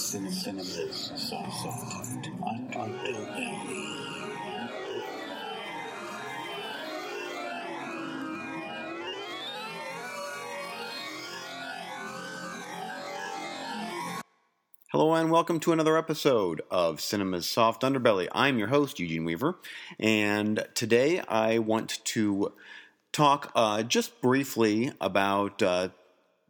Cinema's soft underbelly. Hello and welcome to another episode of Cinema's Soft Underbelly. I'm your host, Eugene Weaver, and today I want to talk uh, just briefly about uh,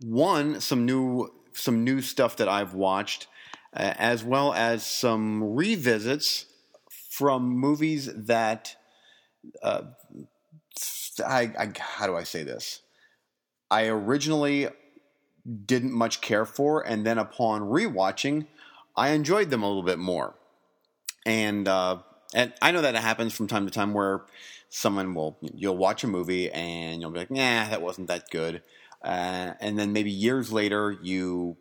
one some new some new stuff that I've watched, uh, as well as some revisits from movies that uh, I, I how do I say this? I originally didn't much care for, and then upon rewatching, I enjoyed them a little bit more. And uh, and I know that it happens from time to time where someone will you'll watch a movie and you'll be like, nah, that wasn't that good, uh, and then maybe years later you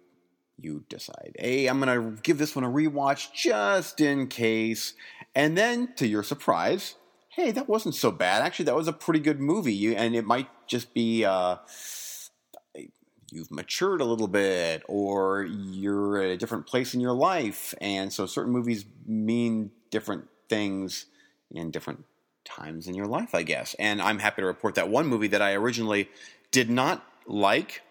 you decide, hey, I'm gonna give this one a rewatch just in case, and then to your surprise, hey, that wasn't so bad. Actually, that was a pretty good movie, you, and it might just be. Uh, you've matured a little bit or you're at a different place in your life and so certain movies mean different things in different times in your life i guess and i'm happy to report that one movie that i originally did not like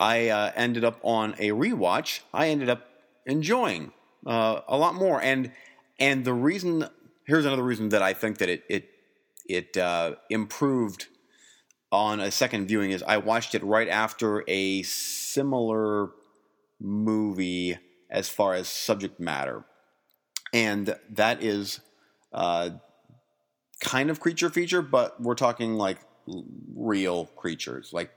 i uh, ended up on a rewatch i ended up enjoying uh, a lot more and and the reason here's another reason that i think that it it it uh, improved on a second viewing is I watched it right after a similar movie as far as subject matter, and that is uh, kind of creature feature, but we're talking like real creatures, like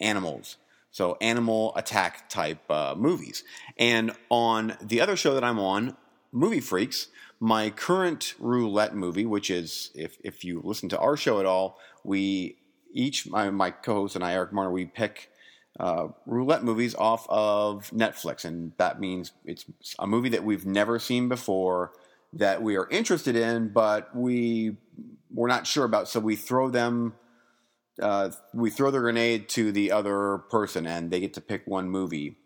animals. So animal attack type uh, movies. And on the other show that I'm on, Movie Freaks, my current roulette movie, which is if if you listen to our show at all, we each my, my co-host and I, Eric Marner, we pick uh, roulette movies off of Netflix, and that means it's a movie that we've never seen before that we are interested in, but we we're not sure about. So we throw them, uh, we throw the grenade to the other person, and they get to pick one movie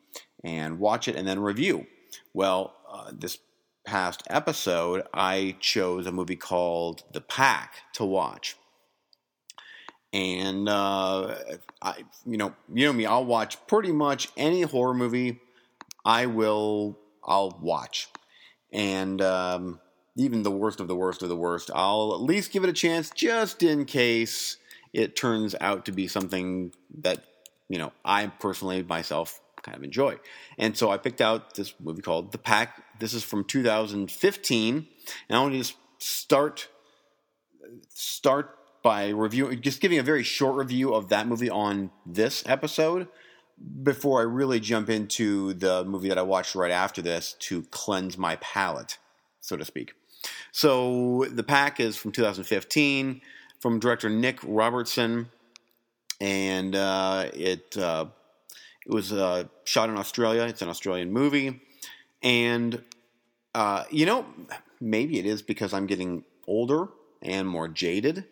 and watch it and then review. Well, uh, this past episode, I chose a movie called The Pack to watch and uh, I, you know, you know me, I'll watch pretty much any horror movie. I will, I'll watch, and um, even the worst of the worst of the worst, I'll at least give it a chance, just in case it turns out to be something that you know I personally myself kind of enjoy. And so I picked out this movie called The Pack. This is from 2015, and I want to just start start by reviewing, just giving a very short review of that movie on this episode before I really jump into the movie that I watched right after this to cleanse my palate, so to speak. So, The Pack is from 2015 from director Nick Robertson, and uh, it uh, it was uh, shot in Australia. It's an Australian movie, and uh, you know, maybe it is because I'm getting older and more jaded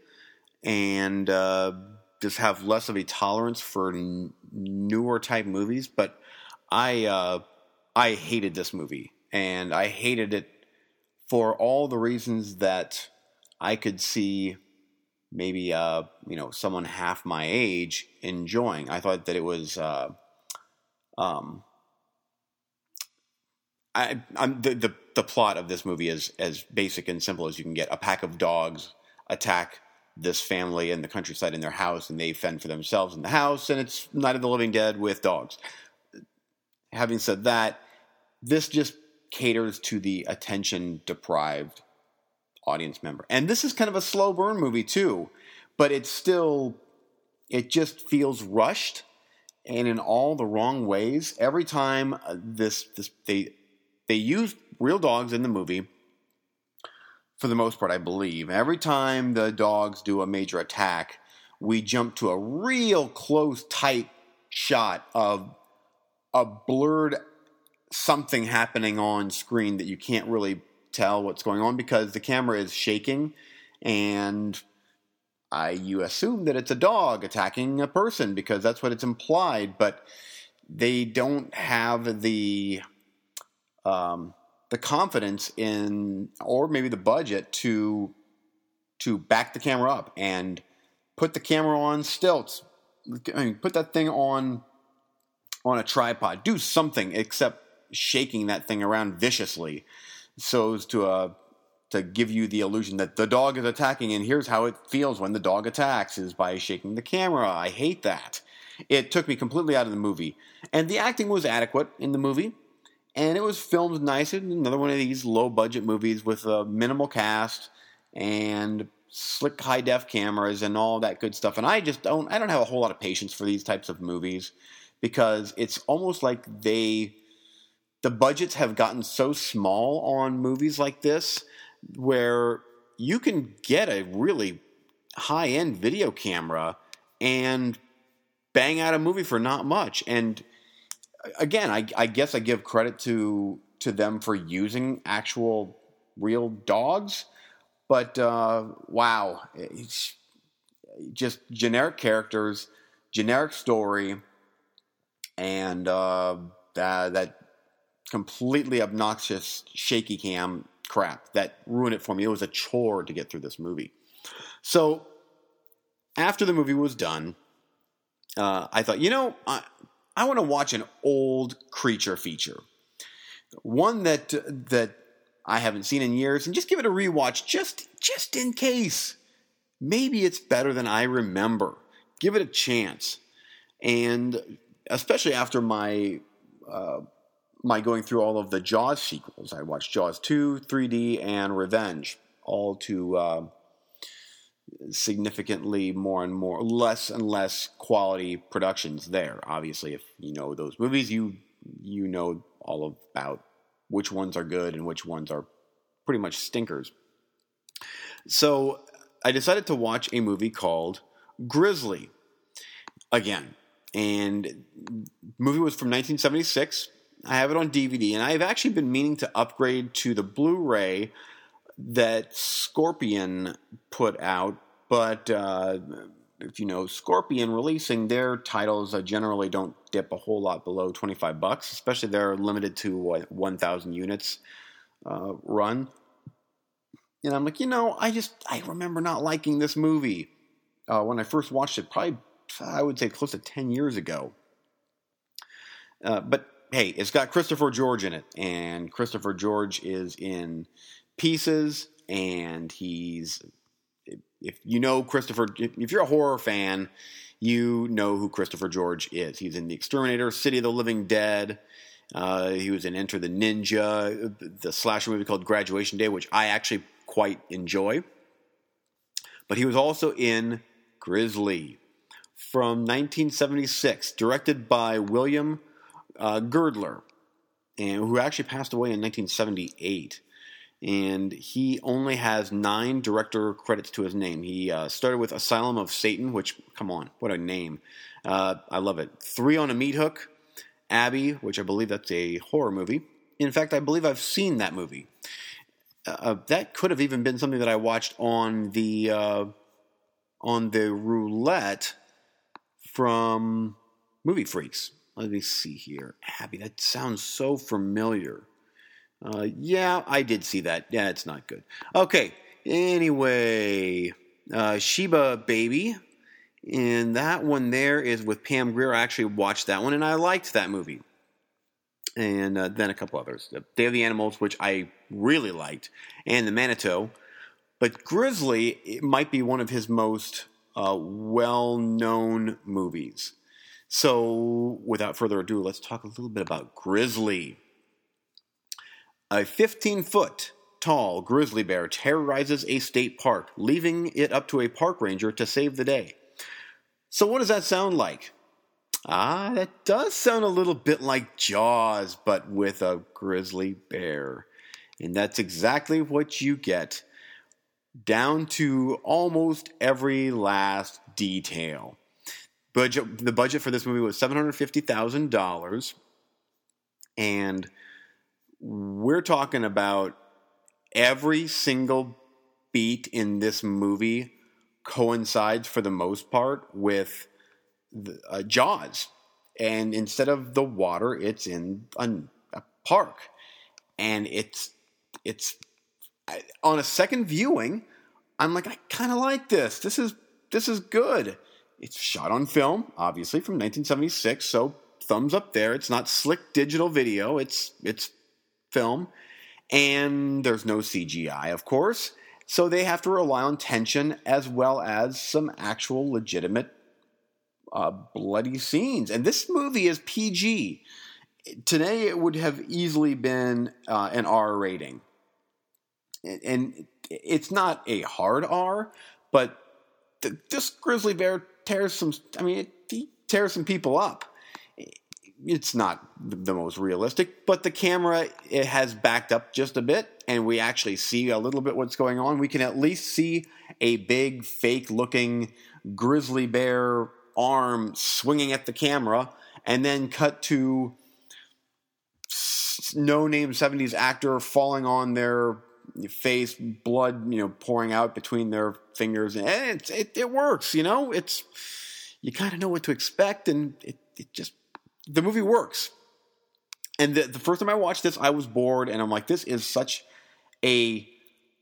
and uh, just have less of a tolerance for n- newer type movies. But I uh, I hated this movie, and I hated it for all the reasons that I could see maybe uh, you know someone half my age enjoying. I thought that it was uh, um, I, I'm, the, the the plot of this movie is as basic and simple as you can get. A pack of dogs attack this family in the countryside in their house and they fend for themselves in the house and it's Night of the Living Dead with dogs. Having said that, this just caters to the attention deprived audience member. And this is kind of a slow burn movie too, but it's still it just feels rushed and in all the wrong ways. Every time uh, this this they they use real dogs in the movie for the most part, I believe. Every time the dogs do a major attack, we jump to a real close, tight shot of a blurred something happening on screen that you can't really tell what's going on because the camera is shaking and I you assume that it's a dog attacking a person because that's what it's implied, but they don't have the um, the confidence in, or maybe the budget to to back the camera up and put the camera on stilts. I mean, put that thing on on a tripod. Do something except shaking that thing around viciously, so as to uh, to give you the illusion that the dog is attacking. And here's how it feels when the dog attacks: is by shaking the camera. I hate that. It took me completely out of the movie, and the acting was adequate in the movie and it was filmed nice. Another one of these low budget movies with a minimal cast and slick high def cameras and all that good stuff. And I just don't I don't have a whole lot of patience for these types of movies because it's almost like they the budgets have gotten so small on movies like this where you can get a really high end video camera and bang out a movie for not much. And again, I, I guess I give credit to to them for using actual real dogs, but uh, wow, it's just generic characters, generic story, and uh, that, that completely obnoxious shaky cam crap that ruined it for me. It was a chore to get through this movie. So after the movie was done, uh, I thought, you know, I, I want to watch an old creature feature, one that that I haven't seen in years, and just give it a rewatch, just just in case. Maybe it's better than I remember. Give it a chance, and especially after my uh, my going through all of the Jaws sequels, I watched Jaws two, 3D, and Revenge, all to uh, significantly more and more less and less quality productions there. Obviously if you know those movies you you know all about which ones are good and which ones are pretty much stinkers. So i decided to watch a movie called grizzly again and movie was from 1976 i have it on dvd and i've actually been meaning to upgrade to the blu-ray that Scorpion put out, but uh, if you know Scorpion releasing their titles uh, generally don't dip a whole lot below 25 bucks, especially they're limited to what 1,000 units uh, run. And I'm like, you know, I just I remember not liking this movie uh, when I first watched it, probably I would say close to 10 years ago. Uh, but hey, it's got Christopher George in it, and Christopher George is in pieces, and he's if you know Christopher, if you're a horror fan, you know who Christopher George is. He's in The Exterminator, City of the Living Dead. Uh, he was in Enter the Ninja, the slasher movie called Graduation Day, which I actually quite enjoy. But he was also in Grizzly from 1976, directed by William uh, Girdler, and who actually passed away in 1978 and he only has nine director credits to his name. He uh, started with Asylum of Satan, which, come on, what a name. Uh, I love it. Three on a Meat Hook, Abby, which I believe that's a horror movie. In fact, I believe I've seen that movie. Uh, uh that could have even been something that I watched on the uh, on the roulette from Movie Freaks. Let me see here. Abby, that sounds so familiar. Uh, yeah, I did see that. Yeah, it's not good. Okay. Anyway, uh, Sheba Baby. And that one there is with Pam Grier. I actually watched that one and I liked that movie. And uh, then a couple others. Day of the Animals, which I really liked, and The Manitou. But Grizzly might be one of his most uh, well known movies. So, without further ado, let's talk a little bit about Grizzly. A 15 foot tall grizzly bear terrorizes a state park, leaving it up to a park ranger to save the day. So, what does that sound like? Ah, that does sound a little bit like Jaws, but with a grizzly bear. And that's exactly what you get, down to almost every last detail. Budget, the budget for this movie was $750,000. And we're talking about every single beat in this movie coincides for the most part with the, uh, Jaws. And instead of the water, it's in a, a park. and it's it's I, on a second viewing, I'm like, I kind of like this. This is this is good. It's shot on film, obviously from 1976, so thumbs up there. It's not slick digital video. It's it's film, and there's no CGI, of course. So they have to rely on tension as well as some actual legitimate uh, bloody scenes. And this movie is PG. Today it would have easily been uh, an R rating. And it's not a hard R, but this grizzly bear tears some, I mean, it, he tears some people up. It's not the most realistic, but the camera it has backed up just a bit, and we actually see a little bit what's going on. We can at least see a big, fake-looking grizzly bear arm swinging at the camera, and then cut to no name 70s actor falling on their face, blood, you know, pouring out between their fingers. And it, it, it works, you know, it's, you kind of know what to expect, and it, it just, the movie works. And the, the first time I watched this, I was bored, and I'm like, this is such a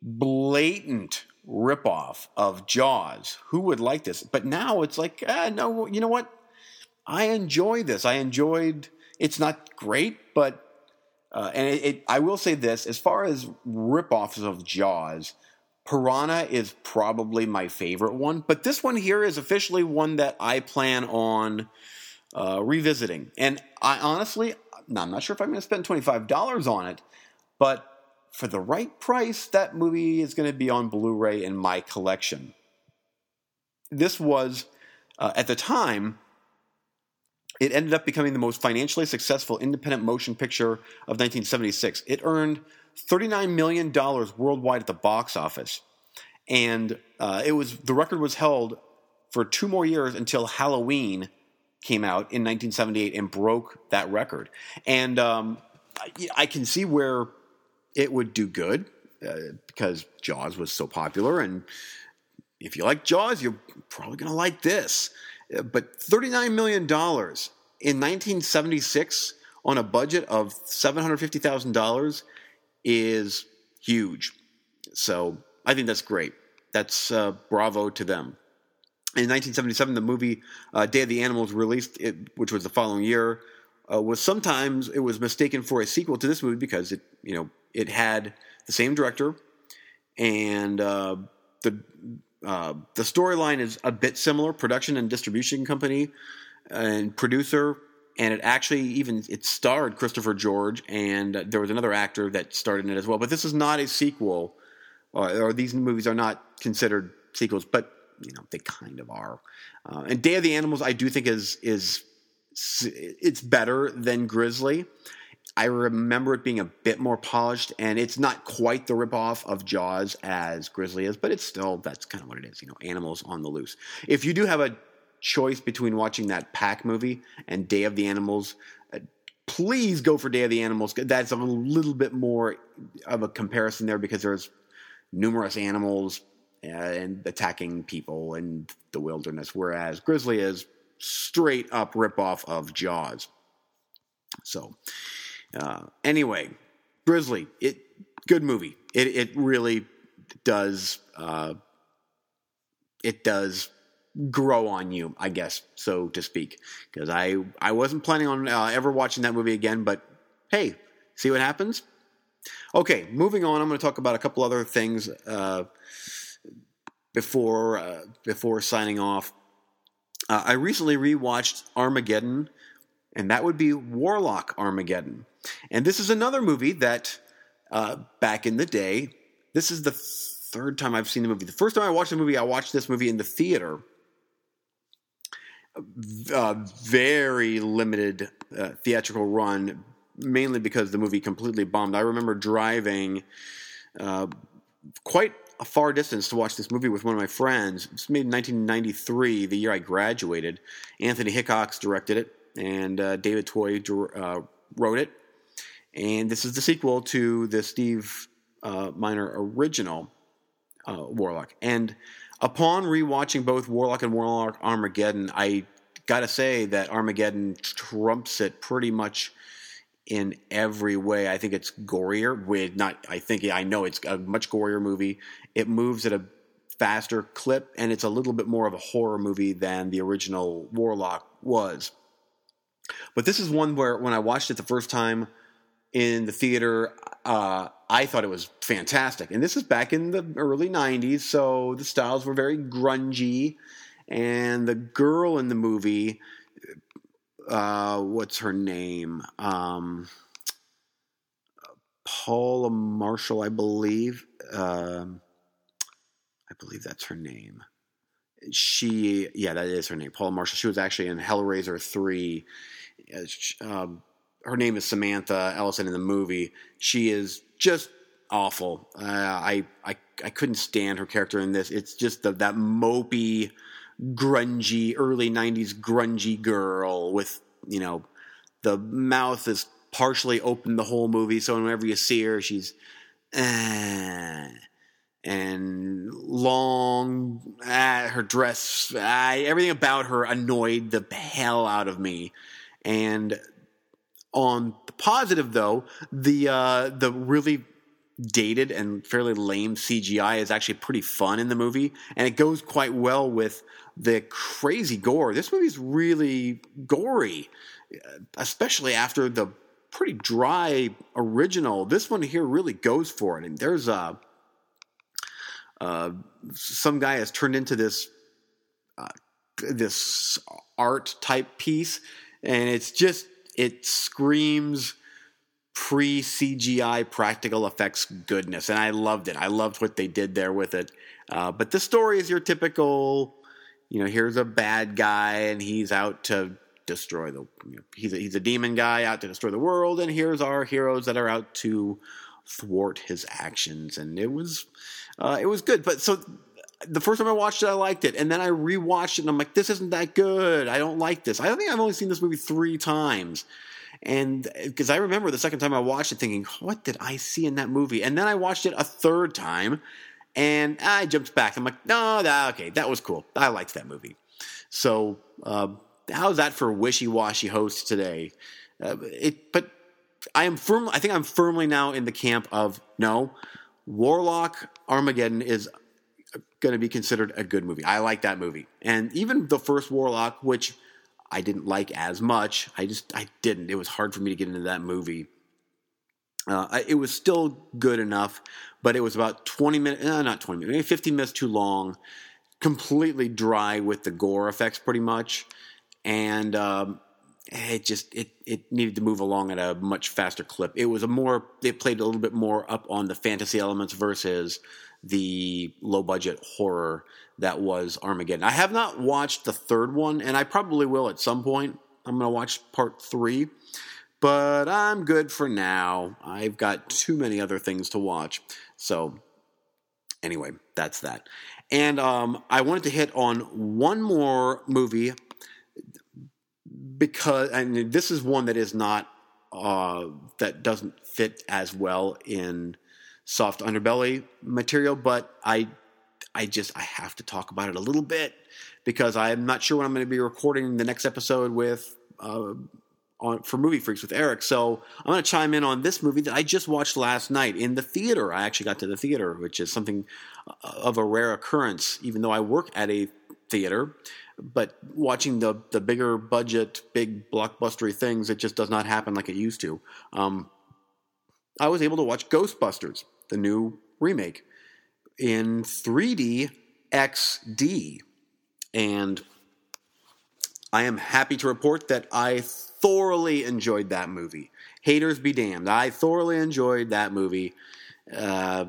blatant ripoff of Jaws. Who would like this? But now it's like, ah, no, you know what? I enjoy this. I enjoyed. It's not great, but uh, and it, it, I will say this: as far as ripoffs of Jaws, Piranha is probably my favorite one. But this one here is officially one that I plan on uh, revisiting. And I honestly, I'm not sure if I'm going to spend twenty five dollars on it, but for the right price, that movie is going to be on Blu ray in my collection. This was, uh, at the time, it ended up becoming the most financially successful independent motion picture of 1976. It earned $39 million worldwide at the box office. And uh, it was the record was held for two more years until Halloween came out in 1978 and broke that record. And um, I, I can see where it would do good uh, because Jaws was so popular. And if you like Jaws, you're probably going to like this. But $39 million in 1976 on a budget of $750,000 is huge. So I think that's great. That's uh, bravo to them. In 1977, the movie uh, Day of the Animals released, it, which was the following year, uh, was sometimes it was mistaken for a sequel to this movie because it you know it had the same director and uh, the uh, the storyline is a bit similar production and distribution company and producer and it actually even it starred Christopher George and there was another actor that starred in it as well but this is not a sequel or, or these movies are not considered sequels but you know they kind of are uh, and Day of the Animals I do think is is it's better than Grizzly. I remember it being a bit more polished, and it's not quite the ripoff of Jaws as Grizzly is, but it's still that's kind of what it is. You know, animals on the loose. If you do have a choice between watching that Pack movie and Day of the Animals, uh, please go for Day of the Animals. That's a little bit more of a comparison there because there's numerous animals uh, and attacking people in the wilderness, whereas Grizzly is straight up ripoff of Jaws. So, uh, anyway, Grizzly, it good movie. It it really does uh, it does grow on you, I guess, so to speak. Because I I wasn't planning on uh, ever watching that movie again, but hey, see what happens. Okay, moving on. I'm going to talk about a couple other things uh, before uh, before signing off. Uh, I recently rewatched Armageddon, and that would be Warlock Armageddon. And this is another movie that, uh, back in the day, this is the third time I've seen the movie. The first time I watched the movie, I watched this movie in the theater. Uh, very limited uh, theatrical run, mainly because the movie completely bombed. I remember driving uh, quite a far distance to watch this movie with one of my friends. It's made in 1993, the year I graduated. Anthony Hickox directed it, and uh, David Twohy uh, wrote it. And this is the sequel to the Steve uh, Miner original uh, Warlock. And upon rewatching both Warlock and Warlock Armageddon, I gotta say that Armageddon trumps it pretty much in every way. I think it's gorier. With not, I think I know it's a much gorier movie. It moves at a faster clip, and it's a little bit more of a horror movie than the original Warlock was. But this is one where when I watched it the first time in the theater, uh, I thought it was fantastic. And this is back in the early 90s, so the styles were very grungy. And the girl in the movie, uh, what's her name? Um, Paula Marshall, I believe. Um, I believe that's her name. She, yeah, that is her name, Paula Marshall. She was actually in Hellraiser 3. Um, her name is Samantha Ellison in the movie. She is just awful. Uh, I, I I couldn't stand her character in this. It's just the, that mopey, grungy, early '90s grungy girl with you know the mouth is partially open the whole movie. So whenever you see her, she's uh, and long. Uh, her dress, uh, everything about her annoyed the hell out of me. And on the positive, though, the uh, the really dated and fairly lame CGI is actually pretty fun in the movie, and it goes quite well with the crazy gore. This movie is really gory, especially after the pretty dry original. This one here really goes for it, and there's a uh, some guy has turned into this uh, this art type piece, and it's just it screams pre CGI practical effects goodness, and I loved it. I loved what they did there with it. Uh, but the story is your typical, you know, here's a bad guy and he's out to destroy the. You know, he's a, he's a demon guy out to destroy the world, and here's our heroes that are out to thwart his actions. And it was uh, it was good. But so the first time I watched it, I liked it, and then I rewatched it, and I'm like, this isn't that good. I don't like this. I think I've only seen this movie three times. And because I remember the second time I watched it thinking, what did I see in that movie? And then I watched it a third time and I jumped back. I'm like, no, that, okay, that was cool. I liked that movie. So, uh, how's that for wishy washy host today? Uh, it, but I am firm. I think I'm firmly now in the camp of no. Warlock Armageddon is going to be considered a good movie. I like that movie, and even the first Warlock, which I didn't like as much. I just I didn't. It was hard for me to get into that movie. Uh, it was still good enough, but it was about 20 minutes, uh, not 20 minutes, maybe 15 minutes too long, completely dry with the gore effects pretty much. And um, it just it it needed to move along at a much faster clip. It was a more it played a little bit more up on the fantasy elements versus the low budget horror that was Armageddon. I have not watched the third one, and I probably will at some point. I'm going to watch part three, but I'm good for now. I've got too many other things to watch. So, anyway, that's that. And um, I wanted to hit on one more movie because and this is one that is not uh, that doesn't fit as well in soft underbelly material, but I I just I have to talk about it a little bit because I'm not sure when I'm going to be recording the next episode with uh, on for movie freaks with Eric. So I'm going to chime in on this movie that I just watched last night in the theater. I actually got to the theater, which is something uh, of a rare occurrence, even though I work at a theater but watching the the bigger budget, big blockbustery things, it just does not happen like it used to. Um, I was able to watch Ghostbusters, the new remake, in 3D XD, and I am happy to report that I thoroughly enjoyed that movie. Haters be damned, I thoroughly enjoyed that movie. Uh,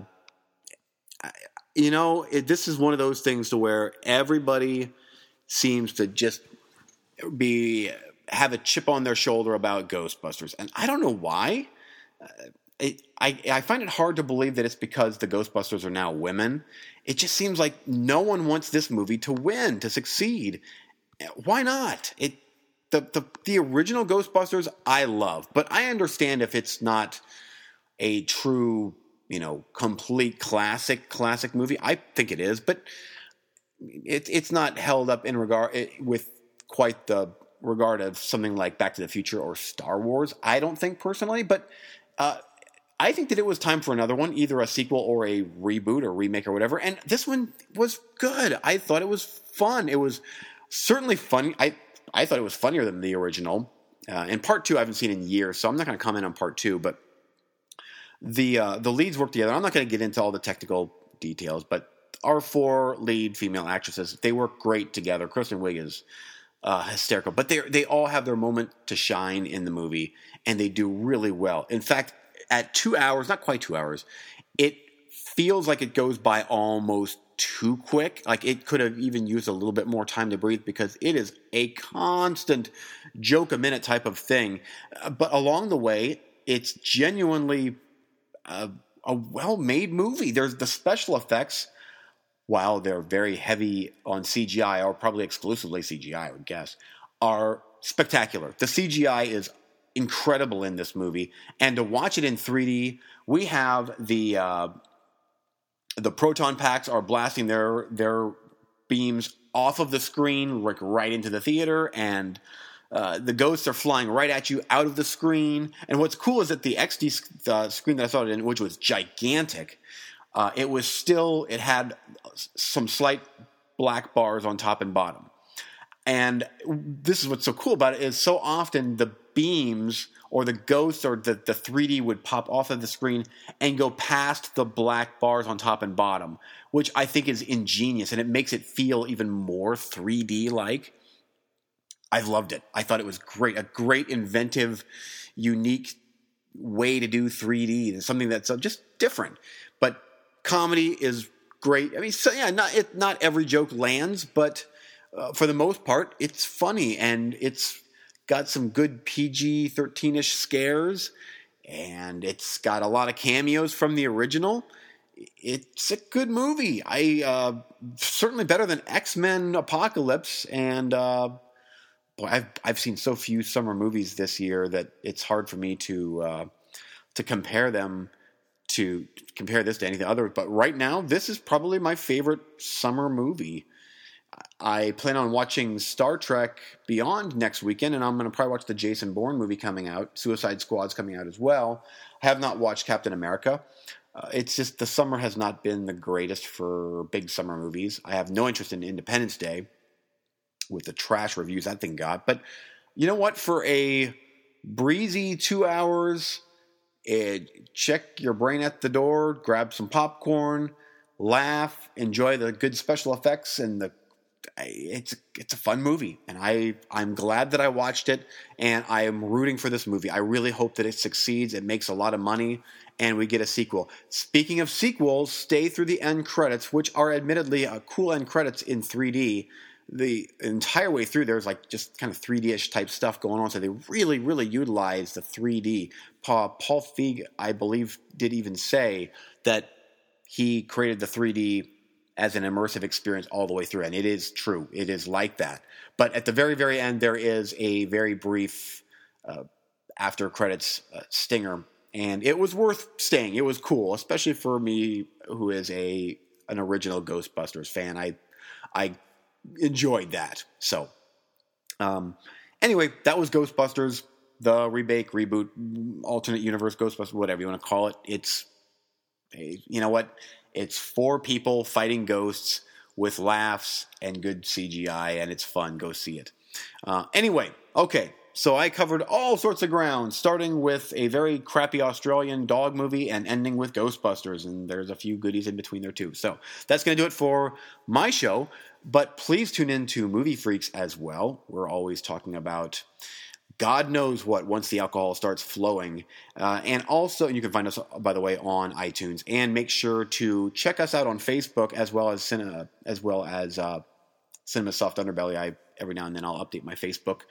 you know, it, this is one of those things to where everybody seems to just be have a chip on their shoulder about Ghostbusters, and I don't know why. Uh, it, I I find it hard to believe that it's because the Ghostbusters are now women. It just seems like no one wants this movie to win to succeed. Why not? It the the the original Ghostbusters I love, but I understand if it's not a true you know complete classic classic movie. I think it is, but it, it's not held up in regard it, with quite the regard of something like Back to the Future or Star Wars. I don't think personally, but uh, I think that it was time for another one, either a sequel or a reboot or remake or whatever. And this one was good. I thought it was fun. It was certainly fun. I I thought it was funnier than the original. Uh, and part two I haven't seen in years, so I'm not going to comment on part two. But the uh, the leads work together. I'm not going to get into all the technical details, but our four lead female actresses they work great together. Kristen Wiig is uh, hysterical, but they they all have their moment to shine in the movie, and they do really well. In fact, at two hours, not quite two hours, it feels like it goes by almost too quick. Like it could have even used a little bit more time to breathe because it is a constant joke a minute type of thing. Uh, but along the way, it's genuinely a, a well made movie. There's the special effects, while they're very heavy on CGI, or probably exclusively CGI, I would guess, are spectacular. The CGI is incredible in this movie, and to watch it in 3D, we have the uh, the proton packs are blasting their their beams off of the screen, like right into the theater, and uh, the ghosts are flying right at you out of the screen. And what's cool is that the XD screen that I saw it in, which was gigantic, uh, it was still it had some slight black bars on top and bottom. And this is what's so cool about it is so often the beams or the ghosts or the, the 3D would pop off of the screen and go past the black bars on top and bottom, which I think is ingenious and it makes it feel even more 3D like. I loved it. I thought it was great. A great, inventive, unique way to do 3D. something that's uh, just different. But comedy is great. I mean, so, yeah, not it, not every joke lands, but uh, for the most part, it's funny and it's got some good PG 13 ish scares, and it's got a lot of cameos from the original. It's a good movie. I uh, certainly better than X Men Apocalypse, and uh, boy, I've I've seen so few summer movies this year that it's hard for me to uh, to compare them to compare this to anything other. But right now, this is probably my favorite summer movie. I plan on watching Star Trek Beyond next weekend, and I'm going to probably watch the Jason Bourne movie coming out. Suicide Squad's coming out as well. I have not watched Captain America. Uh, it's just the summer has not been the greatest for big summer movies. I have no interest in Independence Day with the trash reviews that thing got. But you know what? For a breezy two hours, it, eh, check your brain at the door, grab some popcorn, laugh, enjoy the good special effects and the it's it's a fun movie, and I I'm glad that I watched it, and I am rooting for this movie. I really hope that it succeeds. It makes a lot of money, and we get a sequel. Speaking of sequels, stay through the end credits, which are admittedly a cool end credits in 3D. The entire way through, there's like just kind of 3D-ish type stuff going on, so they really, really utilize the 3D. Paul, Paul Feig, I believe, did even say that he created the 3D as an immersive experience all the way through. And it is true, it is like that. But at the very, very end, there is a very brief uh, after credits uh, stinger. And it was worth staying. It was cool, especially for me, who is a an original Ghostbusters fan. I I enjoyed that. So, um, anyway, that was Ghostbusters, the remake, reboot, alternate universe Ghostbusters, whatever you want to call it. It's, a, you know what? It's four people fighting ghosts with laughs and good CGI, and it's fun. Go see it. Uh, anyway, okay. So I covered all sorts of ground, starting with a very crappy Australian dog movie and ending with Ghostbusters, and there's a few goodies in between there too. So that's going to do it for my show. But please tune in to Movie Freaks as well. We're always talking about God knows what once the alcohol starts flowing. Uh, and also, you can find us, by the way, on iTunes. And make sure to check us out on Facebook as well as Cinema, as well as uh, Cinema Soft Underbelly. I every now and then I'll update my Facebook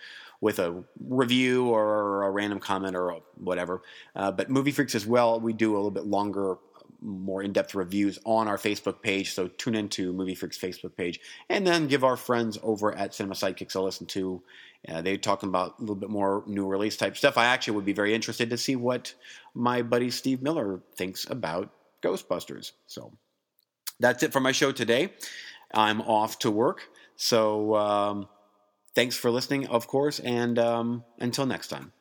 with a review or a random comment or whatever. Uh, but Movie Freaks as well, we do a little bit longer more in-depth reviews on our Facebook page. So tune into Movie Freaks Facebook page, and then give our friends over at Cinema Sidekicks a listen to. Uh, they're talking about a little bit more new release type stuff. I actually would be very interested to see what my buddy Steve Miller thinks about Ghostbusters. So that's it for my show today. I'm off to work. So um, thanks for listening, of course, and um, until next time.